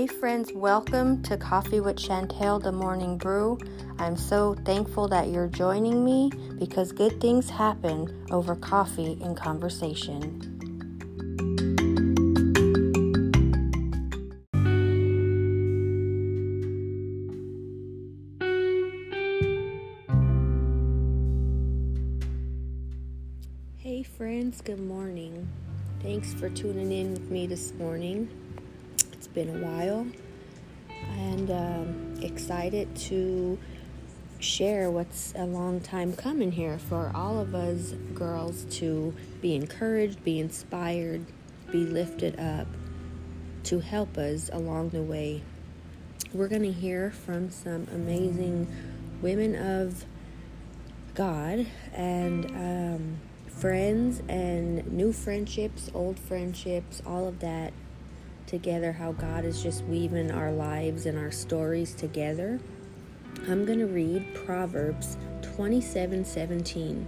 Hey, friends, welcome to Coffee with Chantel, the morning brew. I'm so thankful that you're joining me because good things happen over coffee and conversation. Hey, friends, good morning. Thanks for tuning in with me this morning. Been a while and um, excited to share what's a long time coming here for all of us girls to be encouraged, be inspired, be lifted up, to help us along the way. We're going to hear from some amazing women of God and um, friends and new friendships, old friendships, all of that together, how God is just weaving our lives and our stories together. I'm going to read Proverbs 27 17.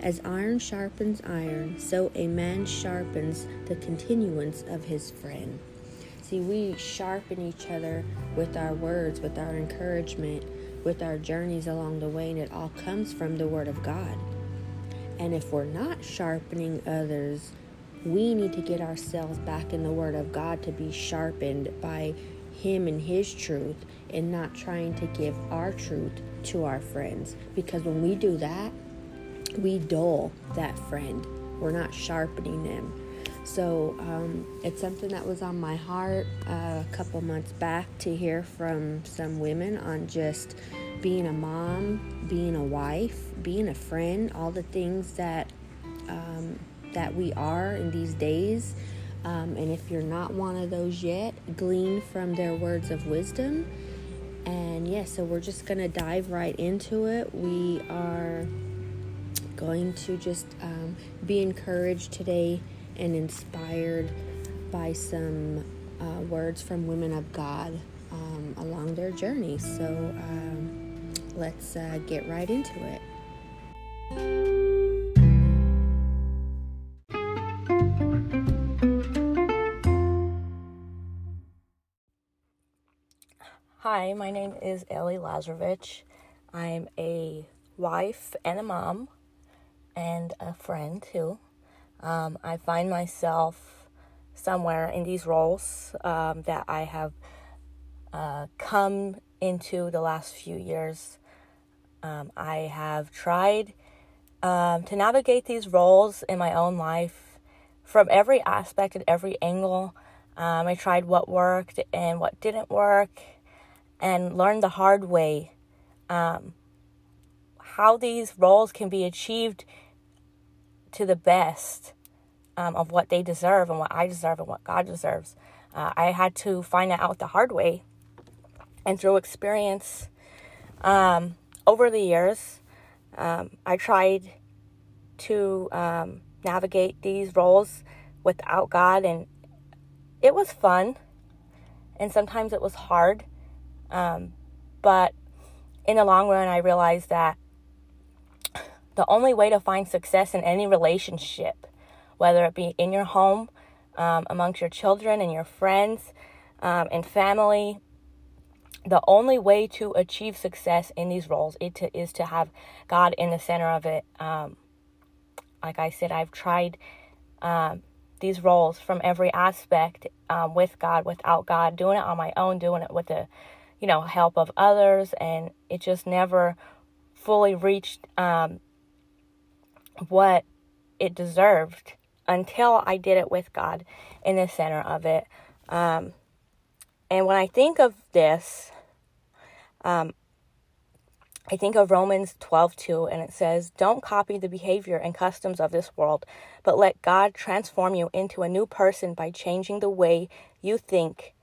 As iron sharpens iron, so a man sharpens the continuance of his friend. See, we sharpen each other with our words, with our encouragement, with our journeys along the way, and it all comes from the Word of God. And if we're not sharpening others, we need to get ourselves back in the Word of God to be sharpened by Him and His truth and not trying to give our truth to our friends. Because when we do that, we dull that friend. We're not sharpening them. So um, it's something that was on my heart uh, a couple months back to hear from some women on just being a mom, being a wife, being a friend, all the things that um, that we are in these days. Um, and if you're not one of those yet, glean from their words of wisdom. And yeah, so we're just gonna dive right into it. We are going to just um, be encouraged today and inspired by some uh, words from women of God um, along their journey. So um, let's uh, get right into it. Hi, my name is Ellie Lazrovich. I'm a wife and a mom and a friend too. Um, I find myself somewhere in these roles um, that I have uh, come into the last few years. Um, I have tried um, to navigate these roles in my own life from every aspect and every angle. Um, I tried what worked and what didn't work and learn the hard way um, how these roles can be achieved to the best um, of what they deserve and what I deserve and what God deserves. Uh, I had to find that out the hard way. And through experience um, over the years, um, I tried to um, navigate these roles without God, and it was fun. And sometimes it was hard. Um, but in the long run, I realized that the only way to find success in any relationship whether it be in your home, um, amongst your children and your friends um, and family. The only way to achieve success in these roles is to, is to have God in the center of it. Um, like I said, I've tried um, these roles from every aspect um, with God, without God, doing it on my own, doing it with the, you know, help of others, and it just never fully reached um, what it deserved until I did it with God in the center of it. Um, and when I think of this, um, I think of Romans 12 2, and it says, Don't copy the behavior and customs of this world, but let God transform you into a new person by changing the way you think.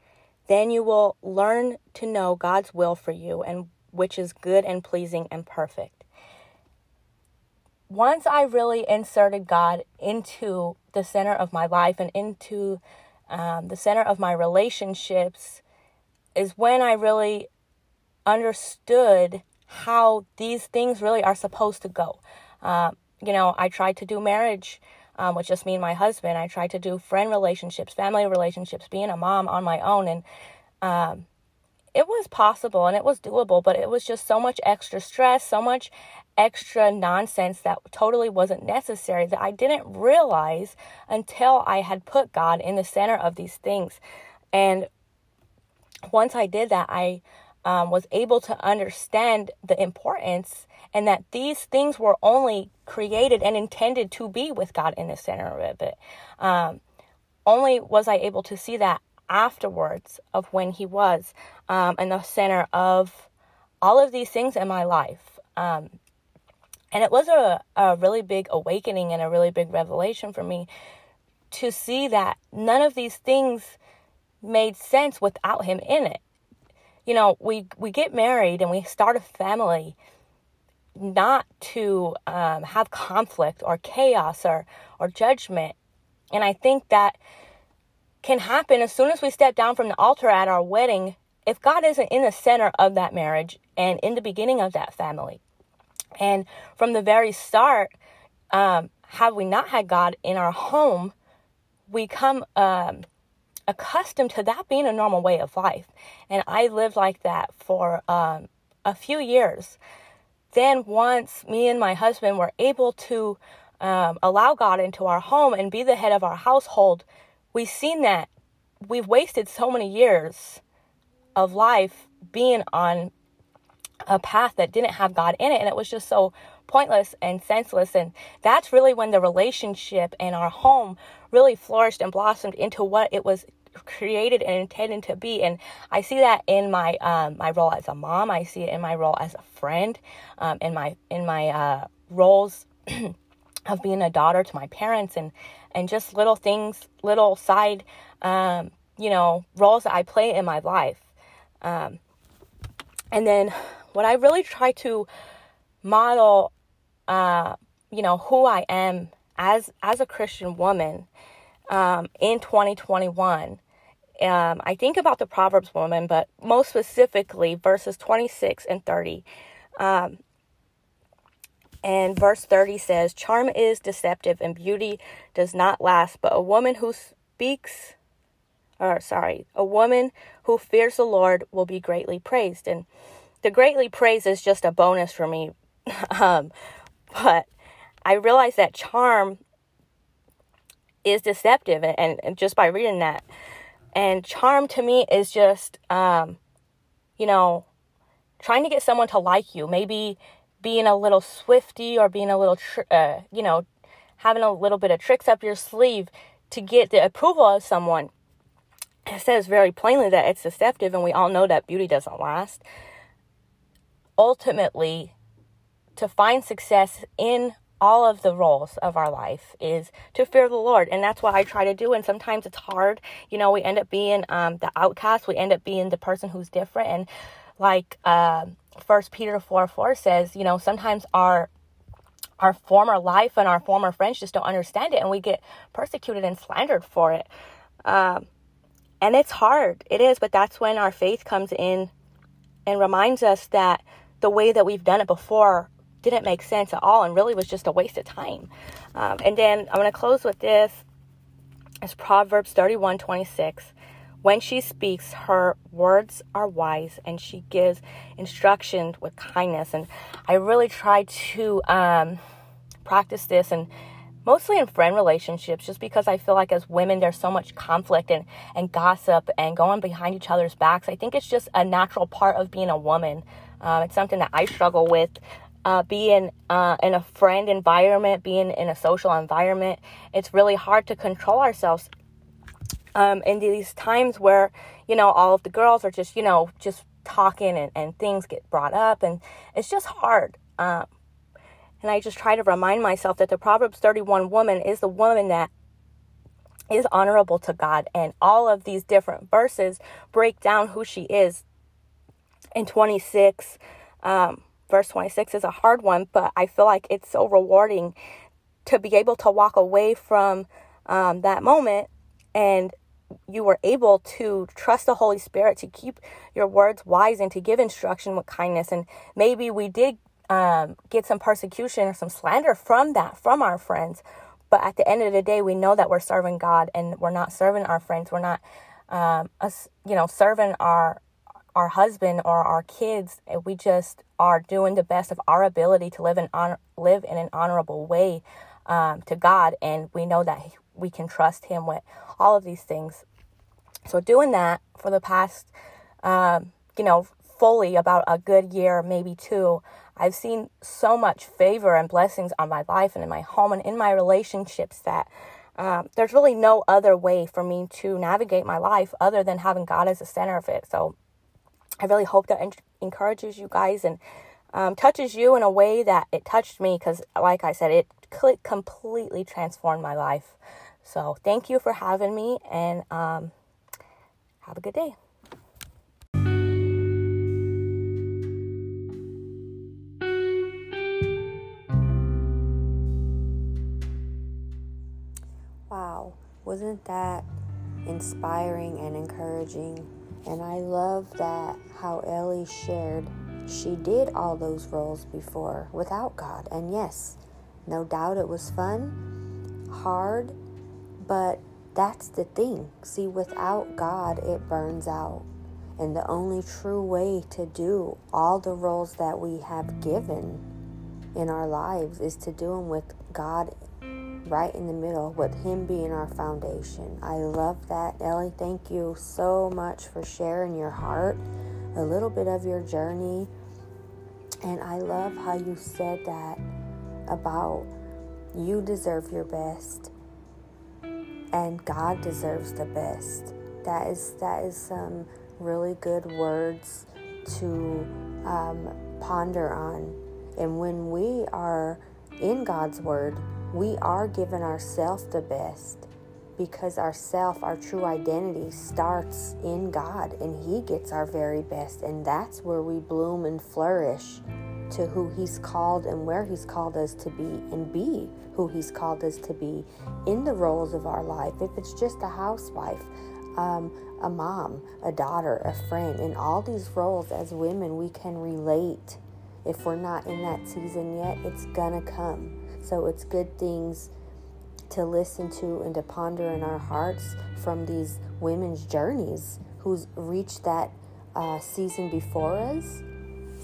Then you will learn to know God's will for you, and which is good and pleasing and perfect once I really inserted God into the center of my life and into um, the center of my relationships, is when I really understood how these things really are supposed to go. Uh, you know, I tried to do marriage um, just me and my husband. I tried to do friend relationships, family relationships, being a mom on my own, and um, it was possible and it was doable, but it was just so much extra stress, so much extra nonsense that totally wasn't necessary that I didn't realize until I had put God in the center of these things. And once I did that, I um, was able to understand the importance and that these things were only created and intended to be with God in the center of it. Um, only was I able to see that afterwards of when He was um, in the center of all of these things in my life. Um, and it was a, a really big awakening and a really big revelation for me to see that none of these things made sense without him in it. You know, we we get married and we start a family not to um, have conflict or chaos or or judgment, and I think that can happen as soon as we step down from the altar at our wedding. If God isn't in the center of that marriage and in the beginning of that family, and from the very start, um, have we not had God in our home, we come um, accustomed to that being a normal way of life. And I lived like that for um, a few years. Then, once me and my husband were able to um, allow God into our home and be the head of our household, we've seen that we've wasted so many years of life being on a path that didn't have God in it. And it was just so pointless and senseless. And that's really when the relationship and our home really flourished and blossomed into what it was created and intended to be. And I see that in my um, my role as a mom. I see it in my role as a friend, um, in my in my uh, roles of being a daughter to my parents, and and just little things, little side, um, you know, roles that I play in my life. Um, and then what I really try to model, uh, you know, who I am as as a Christian woman um, in 2021. Um, I think about the Proverbs woman, but most specifically verses 26 and 30. Um, and verse 30 says, Charm is deceptive and beauty does not last, but a woman who speaks, or sorry, a woman who fears the Lord will be greatly praised. And the greatly praised is just a bonus for me. um, but I realize that charm is deceptive, and, and, just by reading that, and charm to me is just, um, you know, trying to get someone to like you. Maybe being a little swifty or being a little, tr- uh, you know, having a little bit of tricks up your sleeve to get the approval of someone. It says very plainly that it's deceptive, and we all know that beauty doesn't last ultimately to find success in all of the roles of our life is to fear the Lord. And that's what I try to do. And sometimes it's hard. You know, we end up being um, the outcast. We end up being the person who's different. And like uh, First Peter 4 4 says, you know, sometimes our our former life and our former friends just don't understand it. And we get persecuted and slandered for it. Um, and it's hard. It is. But that's when our faith comes in and reminds us that the way that we've done it before didn't make sense at all and really was just a waste of time. Um, and then I'm going to close with this. It's Proverbs 31 26. When she speaks, her words are wise and she gives instruction with kindness. And I really try to um, practice this and mostly in friend relationships just because I feel like as women there's so much conflict and, and gossip and going behind each other's backs. I think it's just a natural part of being a woman. Um, it's something that I struggle with. Uh, being uh, in a friend environment, being in a social environment, it's really hard to control ourselves. Um, in these times where, you know, all of the girls are just, you know, just talking and, and things get brought up, and it's just hard. Um, and I just try to remind myself that the Proverbs 31 woman is the woman that is honorable to God. And all of these different verses break down who she is. In 26, um, verse 26 is a hard one, but I feel like it's so rewarding to be able to walk away from um, that moment and you were able to trust the Holy Spirit to keep your words wise and to give instruction with kindness. And maybe we did um, get some persecution or some slander from that, from our friends. But at the end of the day, we know that we're serving God and we're not serving our friends. We're not um, us, you know, serving our our husband or our kids. We just are doing the best of our ability to live in honor, live in an honorable way um, to God, and we know that we can trust Him with all of these things. So doing that for the past, um, you know, fully about a good year, maybe two, I've seen so much favor and blessings on my life and in my home and in my relationships that um, there's really no other way for me to navigate my life other than having God as the center of it. So I really hope that en- encourages you guys and um, touches you in a way that it touched me because, like I said, it completely transformed my life. So thank you for having me and um, have a good day. Wow, wasn't that inspiring and encouraging? And I love that how Ellie shared she did all those roles before without God. And yes, no doubt it was fun, hard, but that's the thing. See, without God, it burns out. And the only true way to do all the roles that we have given in our lives is to do them with God right in the middle, with Him being our foundation. I love that. Ellie, thank you so much for sharing your heart, a little bit of your journey. And I love how you said that about you deserve your best and God deserves the best. That is that is some really good words to um, ponder on. And when we are in God's word, we are giving ourselves the best because our self, our true identity starts in God and He gets our very best. And that's where we bloom and flourish to who He's called and where He's called us to be and be who He's called us to be in the roles of our life. If it's just a housewife, um, a mom, a daughter, a friend, in all these roles as women, we can relate. If we're not in that season yet, it's gonna come. So it's good things to listen to and to ponder in our hearts from these women's journeys who's reached that uh, season before us.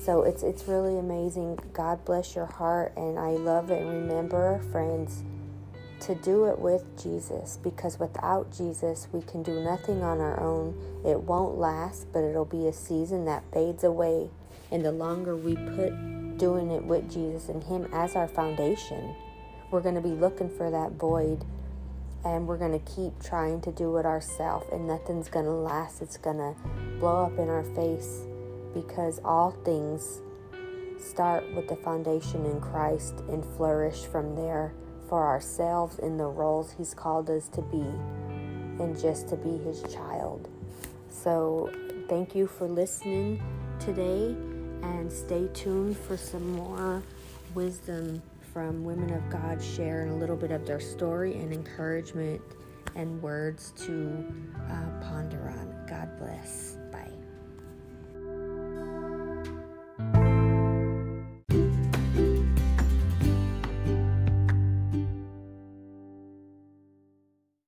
So it's it's really amazing. God bless your heart, and I love it. And remember, friends, to do it with Jesus, because without Jesus, we can do nothing on our own. It won't last, but it'll be a season that fades away. And the longer we put doing it with Jesus and Him as our foundation, we're going to be looking for that void and we're going to keep trying to do it ourselves and nothing's going to last. It's going to blow up in our face because all things start with the foundation in Christ and flourish from there for ourselves in the roles he's called us to be and just to be his child. So thank you for listening today and stay tuned for some more wisdom from women of God sharing a little bit of their story and encouragement and words to uh, ponder on. God bless.